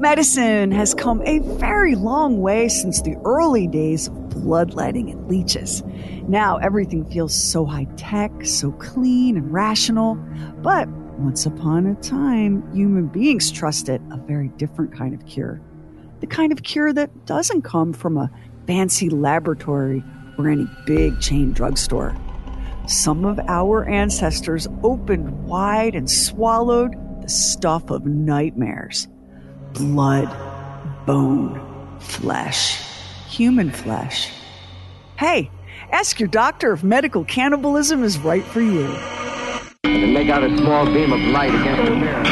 Medicine has come a very long way since the early days of bloodletting and leeches. Now everything feels so high tech, so clean and rational. But once upon a time, human beings trusted a very different kind of cure. The kind of cure that doesn't come from a fancy laboratory or any big chain drugstore. Some of our ancestors opened wide and swallowed the stuff of nightmares blood, bone, flesh, human flesh. Hey, ask your doctor if medical cannibalism is right for you. And then make out a small beam of light against the mirror.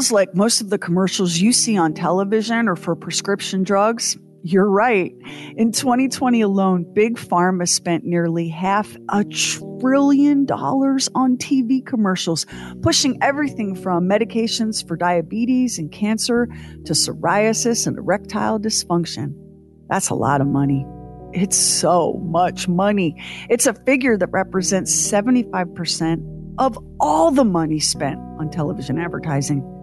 Feels like most of the commercials you see on television are for prescription drugs, you're right. In 2020 alone, Big Pharma spent nearly half a trillion dollars on TV commercials, pushing everything from medications for diabetes and cancer to psoriasis and erectile dysfunction. That's a lot of money. It's so much money. It's a figure that represents 75% of all the money spent on television advertising.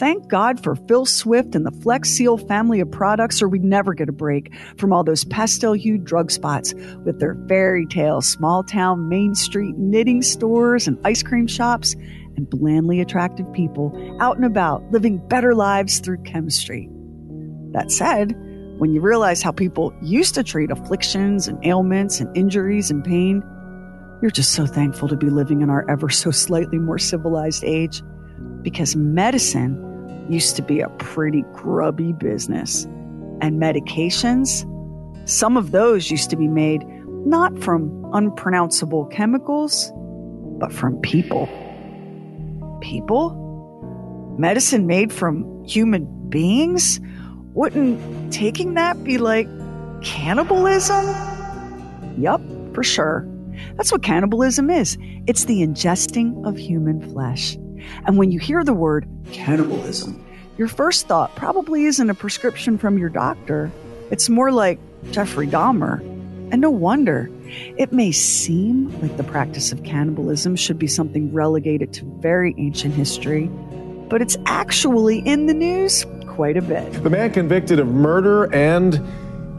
Thank God for Phil Swift and the Flex Seal family of products, or we'd never get a break from all those pastel hued drug spots with their fairy tale small town Main Street knitting stores and ice cream shops and blandly attractive people out and about living better lives through chemistry. That said, when you realize how people used to treat afflictions and ailments and injuries and pain, you're just so thankful to be living in our ever so slightly more civilized age because medicine used to be a pretty grubby business. And medications, some of those used to be made not from unpronounceable chemicals, but from people. People? Medicine made from human beings? Wouldn't taking that be like cannibalism? Yup, for sure. That's what cannibalism is it's the ingesting of human flesh. And when you hear the word cannibalism, your first thought probably isn't a prescription from your doctor. It's more like Jeffrey Dahmer. And no wonder. It may seem like the practice of cannibalism should be something relegated to very ancient history, but it's actually in the news quite a bit. The man convicted of murder and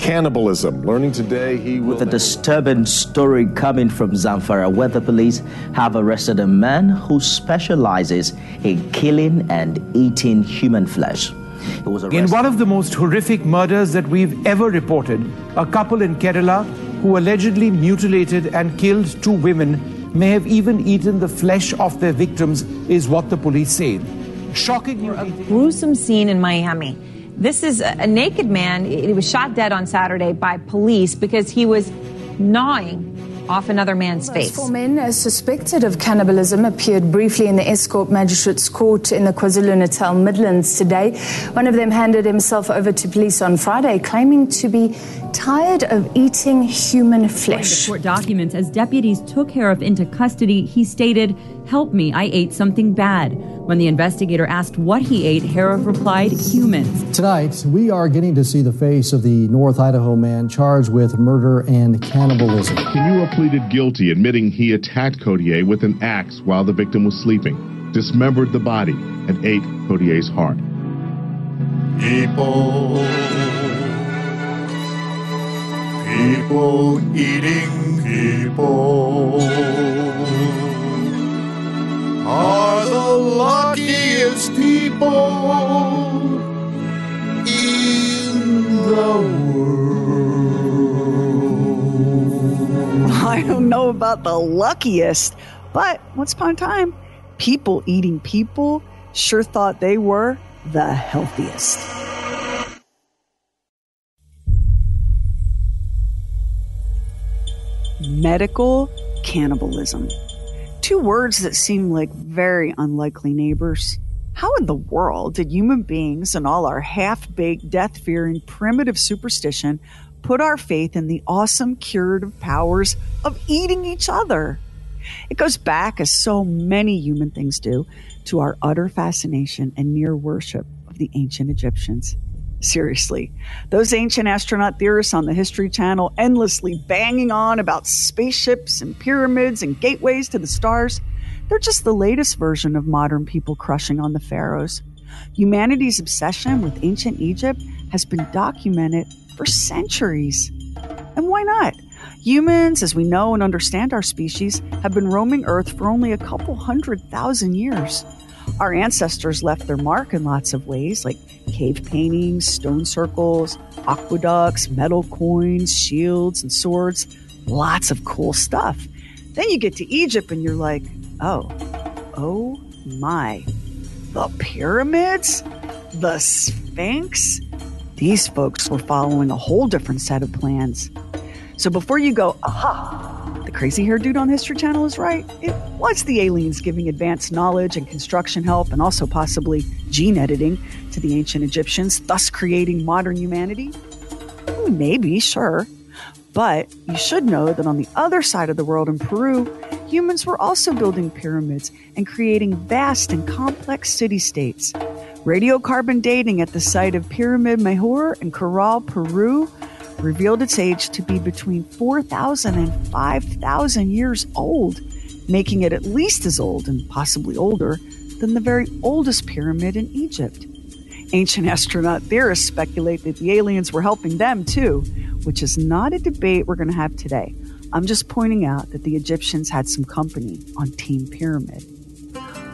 cannibalism. Learning today he will. With a disturbing story coming from Zamfara, where the police have arrested a man who specializes in killing and eating human flesh. It was a in one of the most horrific murders that we've ever reported, a couple in Kerala who allegedly mutilated and killed two women may have even eaten the flesh of their victims, is what the police say. Shocking. A gruesome scene in Miami. This is a naked man. He was shot dead on Saturday by police because he was gnawing off another man's face. Four men uh, suspected of cannibalism appeared briefly in the Estcourt Magistrates Court in the KwaZulu-Natal Midlands today. One of them handed himself over to police on Friday, claiming to be tired of eating human flesh. Court documents as deputies took Harrouff into custody, he stated, "Help me, I ate something bad." When the investigator asked what he ate, Harrouff replied, "Humans." Tonight, we are getting to see the face of the North Idaho man charged with murder and cannibalism. Kenua pleaded guilty, admitting he attacked Codier with an axe while the victim was sleeping, dismembered the body, and ate Codier's heart. People. People eating people are the luckiest people in the world. I don't know about the luckiest, but once upon a time, people eating people sure thought they were the healthiest. Medical cannibalism. Two words that seem like very unlikely neighbors. How in the world did human beings and all our half baked, death fearing, primitive superstition put our faith in the awesome curative powers of eating each other. It goes back, as so many human things do, to our utter fascination and near worship of the ancient Egyptians. Seriously, those ancient astronaut theorists on the History Channel endlessly banging on about spaceships and pyramids and gateways to the stars, they're just the latest version of modern people crushing on the pharaohs. Humanity's obsession with ancient Egypt has been documented for centuries. And why not? Humans, as we know and understand our species, have been roaming Earth for only a couple hundred thousand years. Our ancestors left their mark in lots of ways, like cave paintings, stone circles, aqueducts, metal coins, shields, and swords. Lots of cool stuff. Then you get to Egypt and you're like, oh, oh my. The pyramids? The Sphinx? These folks were following a whole different set of plans. So before you go, aha, crazy hair dude on History Channel is right, it was the aliens giving advanced knowledge and construction help and also possibly gene editing to the ancient Egyptians, thus creating modern humanity? Hmm, maybe, sure. But you should know that on the other side of the world in Peru, humans were also building pyramids and creating vast and complex city states. Radiocarbon dating at the site of Pyramid Mayor in Caral, Peru, revealed its age to be between 4,000 and 5,000 years old, making it at least as old and possibly older than the very oldest pyramid in Egypt. Ancient astronaut theorists speculate that the aliens were helping them too, which is not a debate we're going to have today. I'm just pointing out that the Egyptians had some company on Team Pyramid.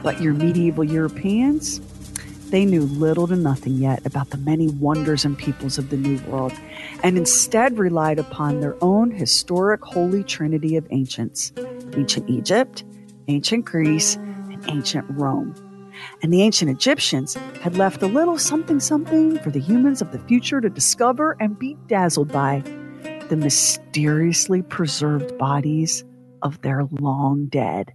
But your medieval Europeans, they knew little to nothing yet about the many wonders and peoples of the New World, and instead relied upon their own historic holy trinity of ancients ancient Egypt, ancient Greece, and ancient Rome. And the ancient Egyptians had left a little something something for the humans of the future to discover and be dazzled by the mysteriously preserved bodies of their long dead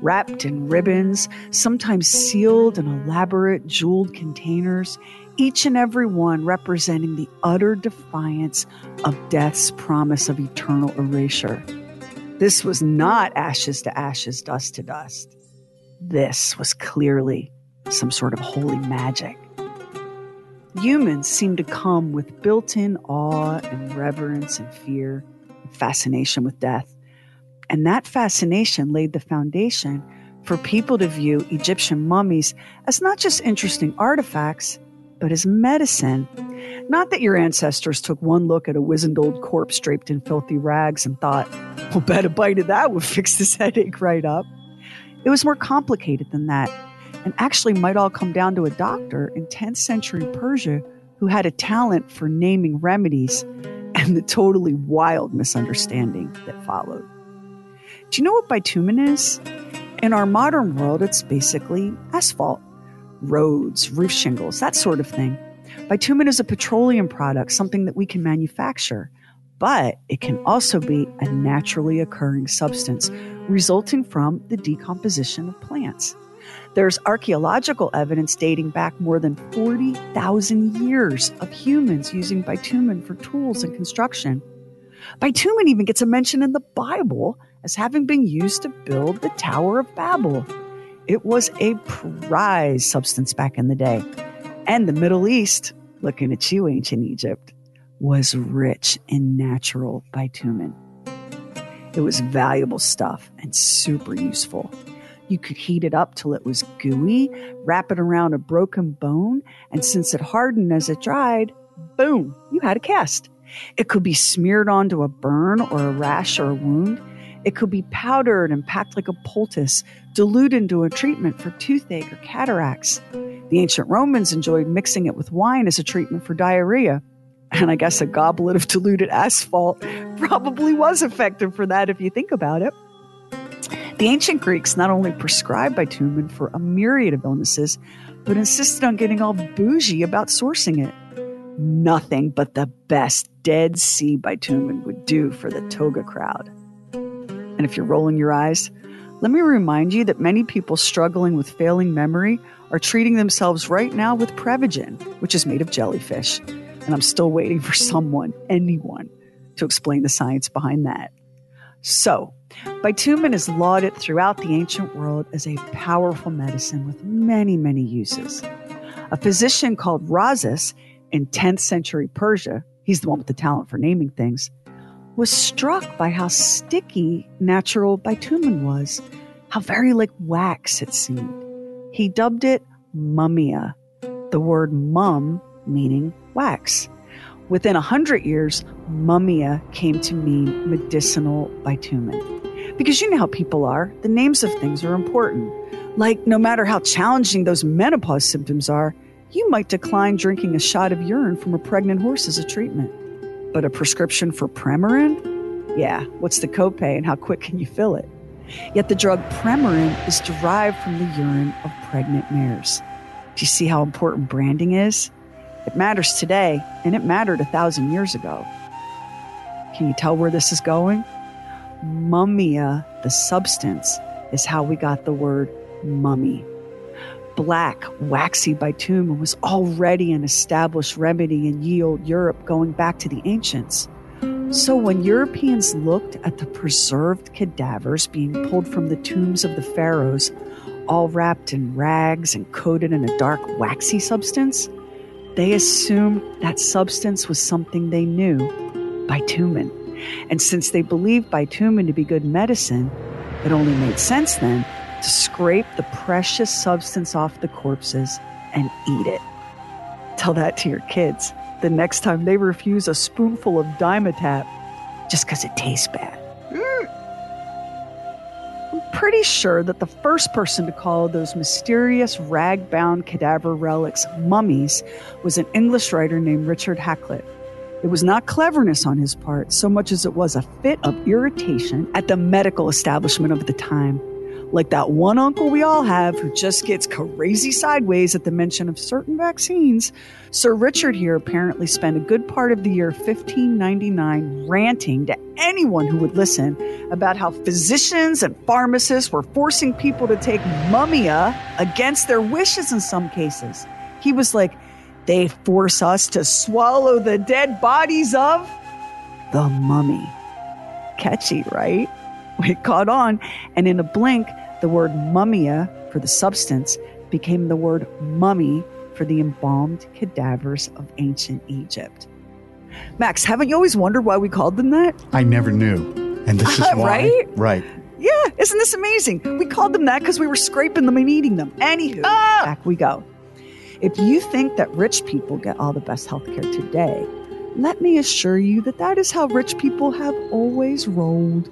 wrapped in ribbons, sometimes sealed in elaborate jeweled containers, each and every one representing the utter defiance of death's promise of eternal erasure. This was not ashes to ashes, dust to dust. This was clearly some sort of holy magic. Humans seem to come with built in awe and reverence and fear and fascination with death. And that fascination laid the foundation for people to view Egyptian mummies as not just interesting artifacts, but as medicine. Not that your ancestors took one look at a wizened old corpse draped in filthy rags and thought, well, bet a bite of that would fix this headache right up. It was more complicated than that, and actually might all come down to a doctor in 10th century Persia who had a talent for naming remedies and the totally wild misunderstanding that followed. Do you know what bitumen is? In our modern world, it's basically asphalt, roads, roof shingles, that sort of thing. Bitumen is a petroleum product, something that we can manufacture, but it can also be a naturally occurring substance resulting from the decomposition of plants. There's archaeological evidence dating back more than 40,000 years of humans using bitumen for tools and construction. Bitumen even gets a mention in the Bible as having been used to build the Tower of Babel. It was a prized substance back in the day. And the Middle East, looking at you, ancient Egypt, was rich in natural bitumen. It was valuable stuff and super useful. You could heat it up till it was gooey, wrap it around a broken bone, and since it hardened as it dried, boom, you had a cast. It could be smeared onto a burn or a rash or a wound, it could be powdered and packed like a poultice, diluted into a treatment for toothache or cataracts. The ancient Romans enjoyed mixing it with wine as a treatment for diarrhea. And I guess a goblet of diluted asphalt probably was effective for that if you think about it. The ancient Greeks not only prescribed bitumen for a myriad of illnesses, but insisted on getting all bougie about sourcing it. Nothing but the best Dead Sea bitumen would do for the toga crowd. And if you're rolling your eyes, let me remind you that many people struggling with failing memory are treating themselves right now with Prevagen, which is made of jellyfish. And I'm still waiting for someone, anyone, to explain the science behind that. So, bitumen is lauded throughout the ancient world as a powerful medicine with many, many uses. A physician called Rhazes in 10th century Persia, he's the one with the talent for naming things, was struck by how sticky natural bitumen was, how very like wax it seemed. He dubbed it mummia, the word mum meaning wax. Within a hundred years, mummia came to mean medicinal bitumen. Because you know how people are, the names of things are important. Like, no matter how challenging those menopause symptoms are, you might decline drinking a shot of urine from a pregnant horse as a treatment. But a prescription for Premarin? Yeah, what's the copay and how quick can you fill it? Yet the drug Premarin is derived from the urine of pregnant mares. Do you see how important branding is? It matters today, and it mattered a thousand years ago. Can you tell where this is going? Mummia, the substance, is how we got the word mummy. Black, waxy bitumen was already an established remedy in ye old Europe going back to the ancients. So when Europeans looked at the preserved cadavers being pulled from the tombs of the pharaohs, all wrapped in rags and coated in a dark, waxy substance, they assumed that substance was something they knew bitumen. And since they believed bitumen to be good medicine, it only made sense then to scrape the precious substance off the corpses and eat it. Tell that to your kids the next time they refuse a spoonful of Dimetapp just because it tastes bad. I'm pretty sure that the first person to call those mysterious rag bound cadaver relics mummies was an English writer named Richard Hakluyt. It was not cleverness on his part so much as it was a fit of irritation at the medical establishment of the time. Like that one uncle we all have who just gets crazy sideways at the mention of certain vaccines, Sir Richard here apparently spent a good part of the year 1599 ranting to anyone who would listen about how physicians and pharmacists were forcing people to take mummia against their wishes in some cases. He was like, they force us to swallow the dead bodies of the mummy. Catchy, right? It caught on, and in a blink, the word mummia for the substance became the word mummy for the embalmed cadavers of ancient Egypt. Max, haven't you always wondered why we called them that? I never knew. And this is why. Right? Right. Yeah, isn't this amazing? We called them that because we were scraping them and eating them. Anywho, ah! back we go. If you think that rich people get all the best healthcare today, let me assure you that that is how rich people have always rolled.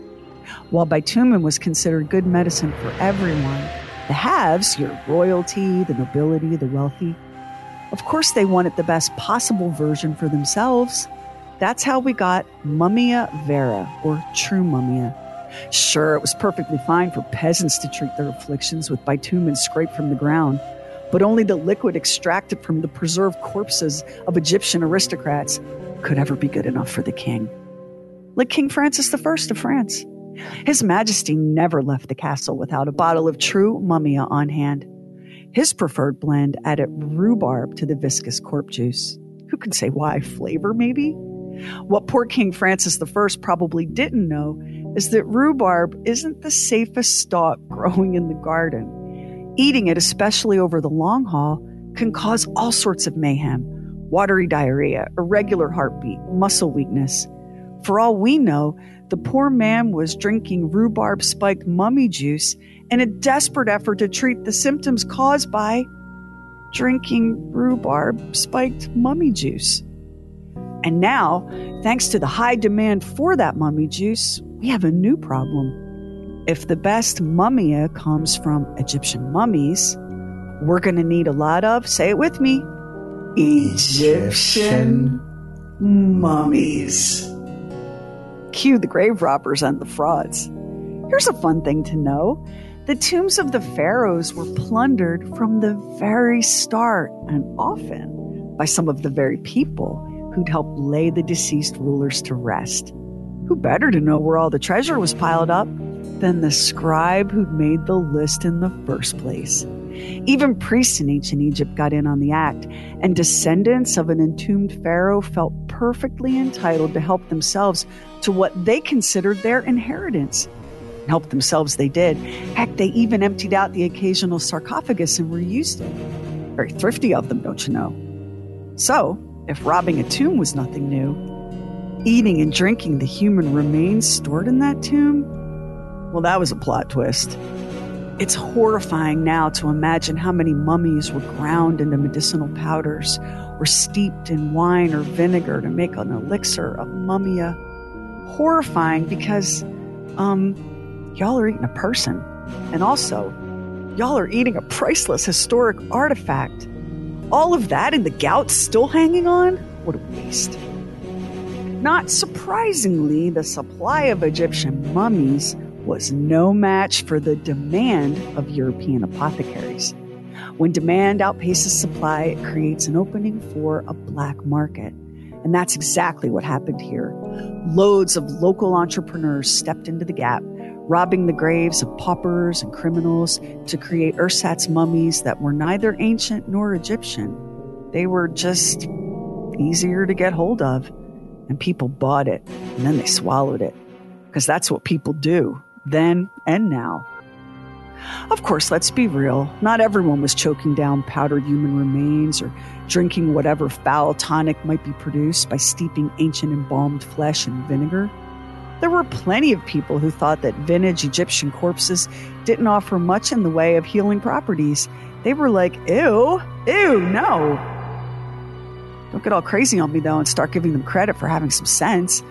While bitumen was considered good medicine for everyone, the haves, your royalty, the nobility, the wealthy, of course they wanted the best possible version for themselves. That's how we got mummia vera, or true mummia. Sure, it was perfectly fine for peasants to treat their afflictions with bitumen scraped from the ground, but only the liquid extracted from the preserved corpses of Egyptian aristocrats could ever be good enough for the king. Like King Francis I of France. His Majesty never left the castle without a bottle of true mummia on hand. His preferred blend added rhubarb to the viscous corpse juice. Who can say why? Flavor, maybe? What poor King Francis I probably didn't know is that rhubarb isn't the safest stalk growing in the garden. Eating it, especially over the long haul, can cause all sorts of mayhem watery diarrhea, irregular heartbeat, muscle weakness. For all we know, the poor man was drinking rhubarb spiked mummy juice in a desperate effort to treat the symptoms caused by drinking rhubarb spiked mummy juice. And now, thanks to the high demand for that mummy juice, we have a new problem. If the best mummia comes from Egyptian mummies, we're going to need a lot of, say it with me, Egyptian mummies. Cue the grave robbers and the frauds. Here's a fun thing to know the tombs of the pharaohs were plundered from the very start and often by some of the very people who'd helped lay the deceased rulers to rest. Who better to know where all the treasure was piled up than the scribe who'd made the list in the first place? Even priests in ancient Egypt got in on the act, and descendants of an entombed pharaoh felt perfectly entitled to help themselves to what they considered their inheritance. Help themselves they did. Heck, they even emptied out the occasional sarcophagus and reused it. Very thrifty of them, don't you know? So, if robbing a tomb was nothing new, eating and drinking the human remains stored in that tomb, well, that was a plot twist. It's horrifying now to imagine how many mummies were ground into medicinal powders or steeped in wine or vinegar to make an elixir of mummia. Horrifying because, um, y'all are eating a person. And also, y'all are eating a priceless historic artifact. All of that and the gout still hanging on? What a waste. Not surprisingly, the supply of Egyptian mummies was no match for the demand of European apothecaries. When demand outpaces supply, it creates an opening for a black market. And that's exactly what happened here. Loads of local entrepreneurs stepped into the gap, robbing the graves of paupers and criminals to create ersatz mummies that were neither ancient nor Egyptian. They were just easier to get hold of. And people bought it, and then they swallowed it. Because that's what people do then and now. Of course, let's be real, not everyone was choking down powdered human remains or drinking whatever foul tonic might be produced by steeping ancient embalmed flesh in vinegar. There were plenty of people who thought that vintage Egyptian corpses didn't offer much in the way of healing properties. They were like, ew, ew, no. Don't get all crazy on me though and start giving them credit for having some sense.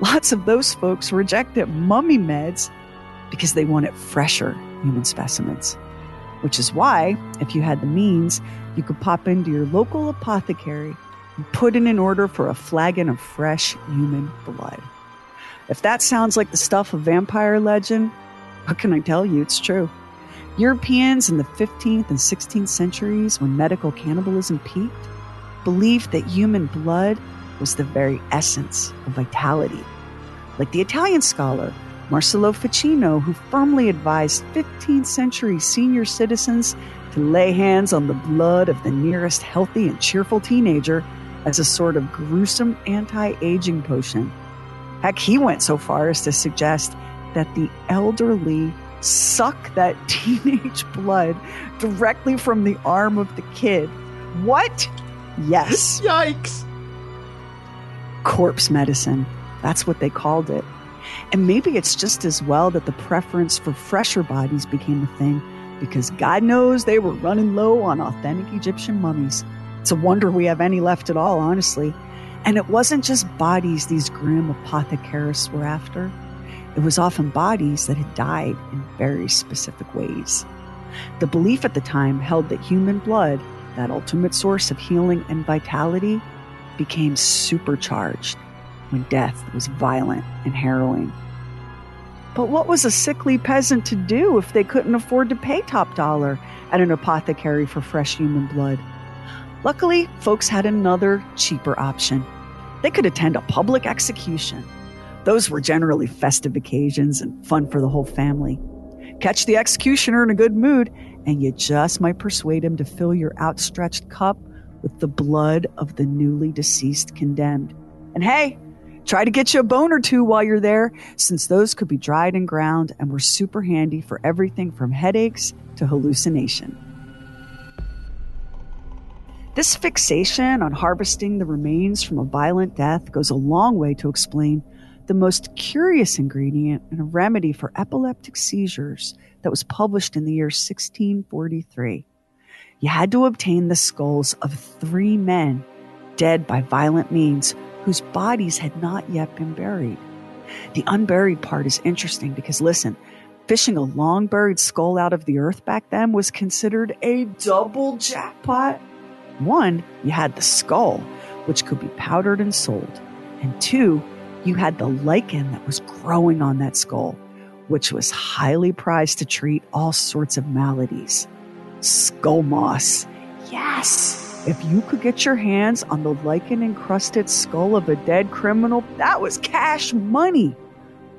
Lots of those folks rejected mummy meds because they wanted fresher human specimens. Which is why, if you had the means, you could pop into your local apothecary and put in an order for a flagon of fresh human blood. If that sounds like the stuff of vampire legend, what can I tell you? It's true. Europeans in the 15th and 16th centuries, when medical cannibalism peaked, believed that human blood was the very essence of vitality. Like the Italian scholar Marsilio Ficino, who firmly advised 15th century senior citizens to lay hands on the blood of the nearest healthy and cheerful teenager as a sort of gruesome anti aging potion. Heck, he went so far as to suggest that the elderly suck that teenage blood directly from the arm of the kid. What? Yes. Yikes. Corpse medicine. That's what they called it. And maybe it's just as well that the preference for fresher bodies became a thing because God knows they were running low on authentic Egyptian mummies. It's a wonder we have any left at all, honestly. And it wasn't just bodies these grim apothecaries were after, it was often bodies that had died in very specific ways. The belief at the time held that human blood, that ultimate source of healing and vitality, became supercharged when death was violent and harrowing. But what was a sickly peasant to do if they couldn't afford to pay top dollar at an apothecary for fresh human blood? Luckily, folks had another, cheaper option. They could attend a public execution. Those were generally festive occasions and fun for the whole family. Catch the executioner in a good mood, and you just might persuade him to fill your outstretched cup with the blood of the newly deceased condemned. And hey, Try to get you a bone or two while you're there, since those could be dried and ground and were super handy for everything from headaches to hallucination. This fixation on harvesting the remains from a violent death goes a long way to explain the most curious ingredient in a remedy for epileptic seizures that was published in the year 1643. You had to obtain the skulls of three men dead by violent means whose bodies had not yet been buried. The unburied part is interesting because listen, fishing a long buried skull out of the earth back then was considered a double jackpot. One, you had the skull, which could be powdered and sold. And two, you had the lichen that was growing on that skull, which was highly prized to treat all sorts of maladies. Skull moss. Yes! If you could get your hands on the lichen encrusted skull of a dead criminal, that was cash money.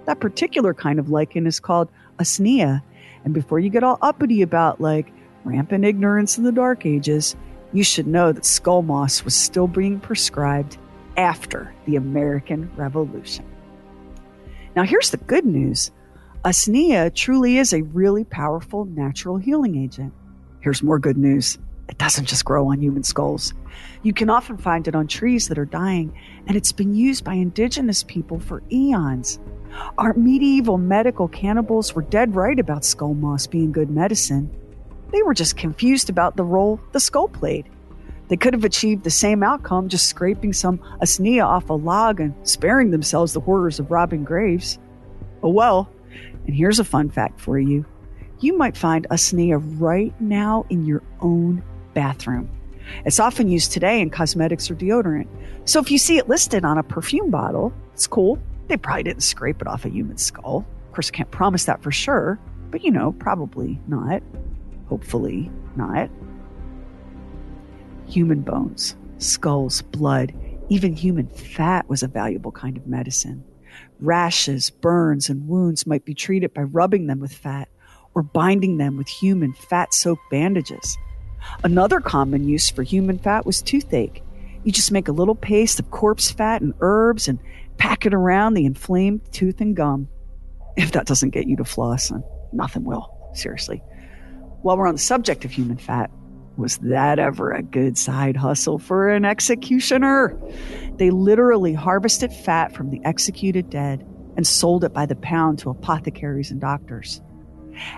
That particular kind of lichen is called usnea. And before you get all uppity about, like, rampant ignorance in the Dark Ages, you should know that skull moss was still being prescribed after the American Revolution. Now, here's the good news Usnea truly is a really powerful natural healing agent. Here's more good news it doesn't just grow on human skulls. You can often find it on trees that are dying, and it's been used by indigenous people for eons. Our medieval medical cannibals were dead right about skull moss being good medicine. They were just confused about the role the skull played. They could have achieved the same outcome just scraping some usnea off a log and sparing themselves the horrors of robbing graves. Oh well, and here's a fun fact for you. You might find usnea right now in your own bathroom. It's often used today in cosmetics or deodorant. So if you see it listed on a perfume bottle, it's cool. They probably didn't scrape it off a human skull. Of course, I can't promise that for sure, but you know, probably not. Hopefully not. Human bones, skulls, blood, even human fat was a valuable kind of medicine. Rashes, burns, and wounds might be treated by rubbing them with fat or binding them with human fat soaked bandages. Another common use for human fat was toothache. You just make a little paste of corpse fat and herbs and pack it around the inflamed tooth and gum. If that doesn't get you to floss, nothing will. Seriously. While we're on the subject of human fat, was that ever a good side hustle for an executioner? They literally harvested fat from the executed dead and sold it by the pound to apothecaries and doctors.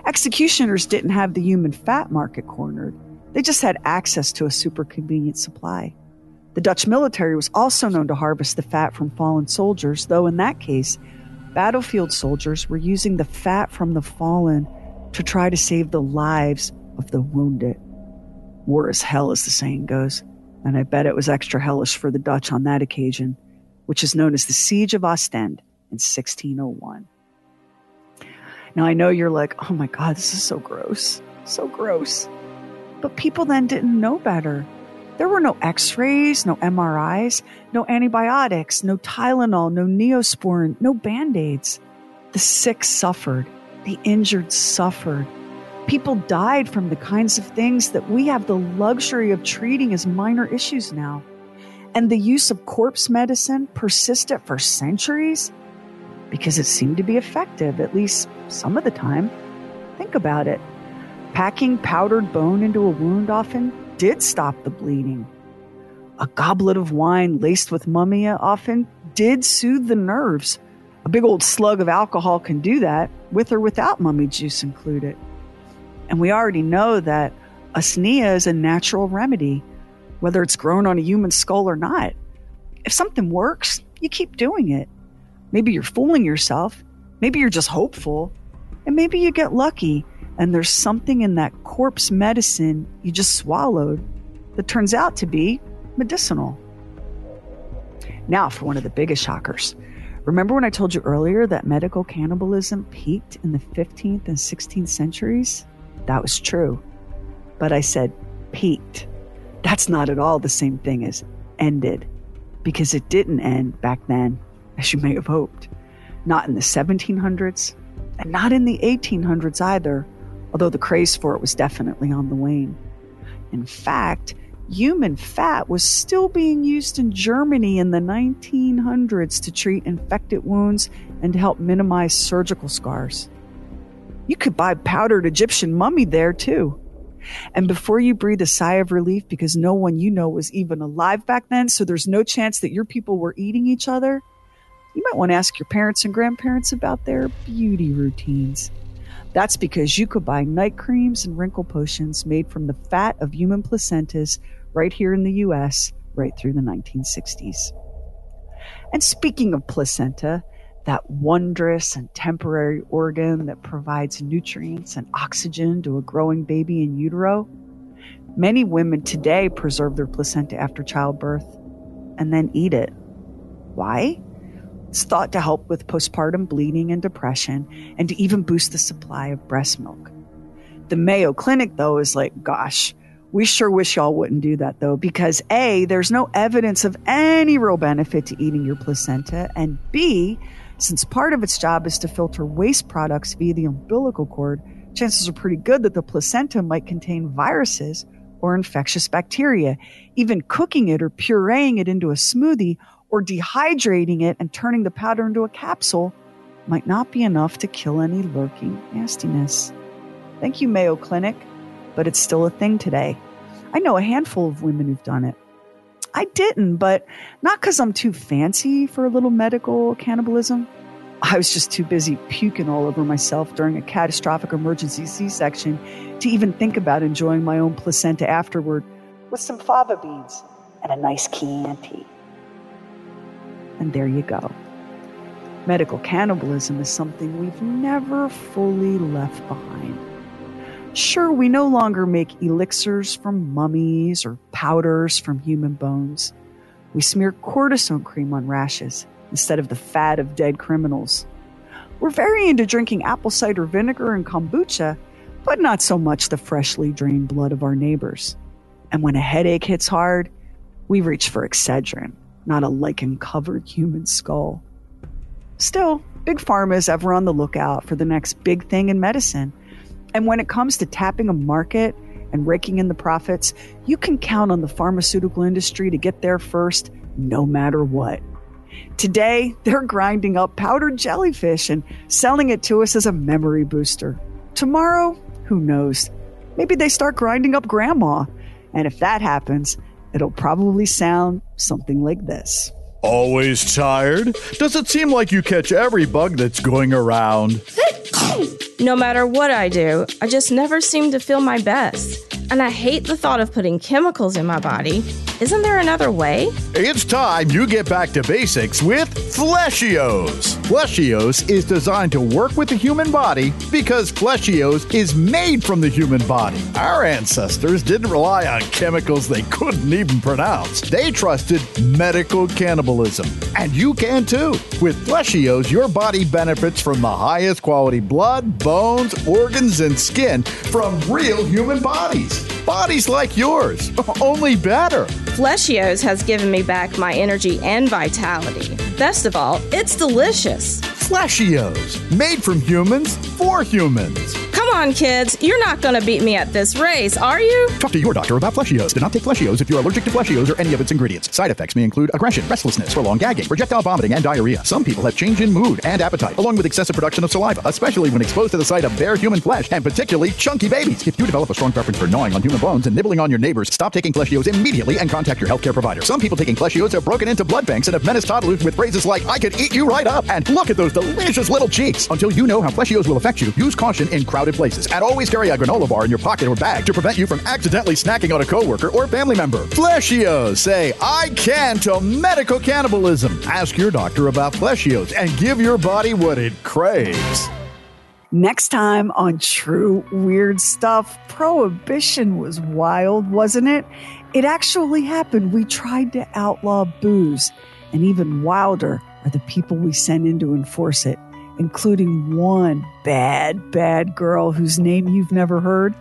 Executioners didn't have the human fat market cornered. They just had access to a super convenient supply. The Dutch military was also known to harvest the fat from fallen soldiers, though in that case, battlefield soldiers were using the fat from the fallen to try to save the lives of the wounded. War is hell, as the saying goes, and I bet it was extra hellish for the Dutch on that occasion, which is known as the Siege of Ostend in 1601. Now, I know you're like, oh my God, this is so gross, so gross. But people then didn't know better. There were no x rays, no MRIs, no antibiotics, no Tylenol, no neosporin, no band aids. The sick suffered, the injured suffered. People died from the kinds of things that we have the luxury of treating as minor issues now. And the use of corpse medicine persisted for centuries because it seemed to be effective, at least some of the time. Think about it. Packing powdered bone into a wound often did stop the bleeding. A goblet of wine laced with mummia often did soothe the nerves. A big old slug of alcohol can do that, with or without mummy juice included. And we already know that usnea is a natural remedy, whether it's grown on a human skull or not. If something works, you keep doing it. Maybe you're fooling yourself. Maybe you're just hopeful. And maybe you get lucky and there's something in that corpse medicine you just swallowed that turns out to be medicinal. Now, for one of the biggest shockers. Remember when I told you earlier that medical cannibalism peaked in the 15th and 16th centuries? That was true. But I said peaked. That's not at all the same thing as ended, because it didn't end back then, as you may have hoped. Not in the 1700s, and not in the 1800s either, although the craze for it was definitely on the wane. In fact, human fat was still being used in Germany in the 1900s to treat infected wounds and to help minimize surgical scars. You could buy powdered Egyptian mummy there too. And before you breathe a sigh of relief because no one you know was even alive back then, so there's no chance that your people were eating each other, you might want to ask your parents and grandparents about their beauty routines. That's because you could buy night creams and wrinkle potions made from the fat of human placentas right here in the US right through the 1960s. And speaking of placenta, that wondrous and temporary organ that provides nutrients and oxygen to a growing baby in utero, many women today preserve their placenta after childbirth and then eat it. Why? It's thought to help with postpartum bleeding and depression and to even boost the supply of breast milk. The Mayo Clinic, though, is like, gosh, we sure wish y'all wouldn't do that, though, because A, there's no evidence of any real benefit to eating your placenta, and B, since part of its job is to filter waste products via the umbilical cord, chances are pretty good that the placenta might contain viruses or infectious bacteria. Even cooking it or pureeing it into a smoothie or dehydrating it and turning the powder into a capsule might not be enough to kill any lurking nastiness. Thank you, Mayo Clinic, but it's still a thing today. I know a handful of women who've done it. I didn't, but not because I'm too fancy for a little medical cannibalism. I was just too busy puking all over myself during a catastrophic emergency C section to even think about enjoying my own placenta afterward with some fava beans and a nice key Chianti. And there you go. Medical cannibalism is something we've never fully left behind. Sure, we no longer make elixirs from mummies or powders from human bones. We smear cortisone cream on rashes instead of the fat of dead criminals. We're very into drinking apple cider vinegar and kombucha, but not so much the freshly drained blood of our neighbors. And when a headache hits hard, we reach for Excedrin, not a lichen covered human skull. Still, Big Pharma is ever on the lookout for the next big thing in medicine. And when it comes to tapping a market and raking in the profits, you can count on the pharmaceutical industry to get there first, no matter what. Today, they're grinding up powdered jellyfish and selling it to us as a memory booster. Tomorrow, who knows? Maybe they start grinding up grandma. And if that happens, it'll probably sound something like this. Always tired? Does it seem like you catch every bug that's going around? No matter what I do, I just never seem to feel my best. And I hate the thought of putting chemicals in my body. Isn't there another way? It's time you get back to basics with Fleshios. Fleshios is designed to work with the human body because Fleshios is made from the human body. Our ancestors didn't rely on chemicals they couldn't even pronounce. They trusted medical cannibalism. And you can too. With Fleshios, your body benefits from the highest quality blood, bones, organs, and skin from real human bodies. Bodies like yours, only better. Fleshios has given me back my energy and vitality. Best of all, it's delicious. Fleshios, made from humans for humans. On, kids. You're not going to beat me at this race, are you? Talk to your doctor about Fleshios. Do not take Fleshios if you're allergic to Fleshios or any of its ingredients. Side effects may include aggression, restlessness, prolonged gagging, projectile vomiting, and diarrhea. Some people have change in mood and appetite, along with excessive production of saliva, especially when exposed to the sight of bare human flesh, and particularly chunky babies. If you develop a strong preference for gnawing on human bones and nibbling on your neighbors, stop taking Fleshios immediately and contact your healthcare provider. Some people taking Fleshios have broken into blood banks and have menaced toddlers with phrases like, I could eat you right up, and look at those delicious little cheeks. Until you know how Fleshios will affect you, use caution in crowded places, and always carry a granola bar in your pocket or bag to prevent you from accidentally snacking on a coworker or family member. Fleshios say, I can to medical cannibalism. Ask your doctor about Fleshios and give your body what it craves. Next time on True Weird Stuff, Prohibition was wild, wasn't it? It actually happened. We tried to outlaw booze, and even wilder are the people we send in to enforce it, including one bad, bad girl whose name you've never heard.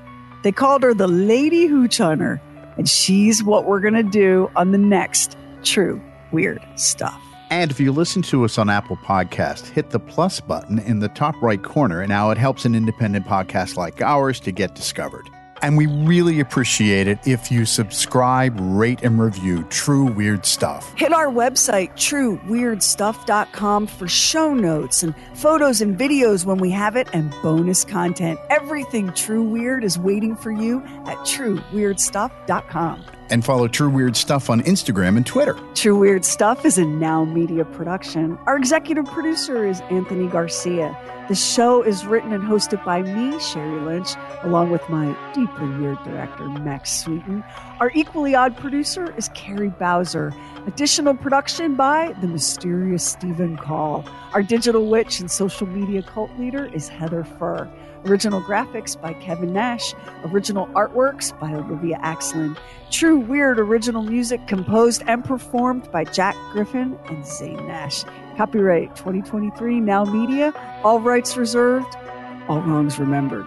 They called her the Lady Hooch Hunter, and she's what we're going to do on the next True Weird Stuff. And if you listen to us on Apple Podcast, hit the plus button in the top right corner. And now it helps an independent podcast like ours to get discovered. And we really appreciate it if you subscribe, rate, and review True Weird Stuff. Hit our website, trueweirdstuff.com, for show notes and photos and videos when we have it and bonus content. Everything True Weird is waiting for you at trueweirdstuff.com. And follow True Weird Stuff on Instagram and Twitter. True Weird Stuff is a Now Media production. Our executive producer is Anthony Garcia. The show is written and hosted by me, Sherry Lynch, along with my deeply weird director, Max Sweeten. Our equally odd producer is Carrie Bowser. Additional production by the mysterious Stephen Call. Our digital witch and social media cult leader is Heather Furr. Original graphics by Kevin Nash. Original artworks by Olivia Axland. True Weird original music composed and performed by Jack Griffin and Zane Nash. Copyright 2023 Now Media. All rights reserved. All wrongs remembered.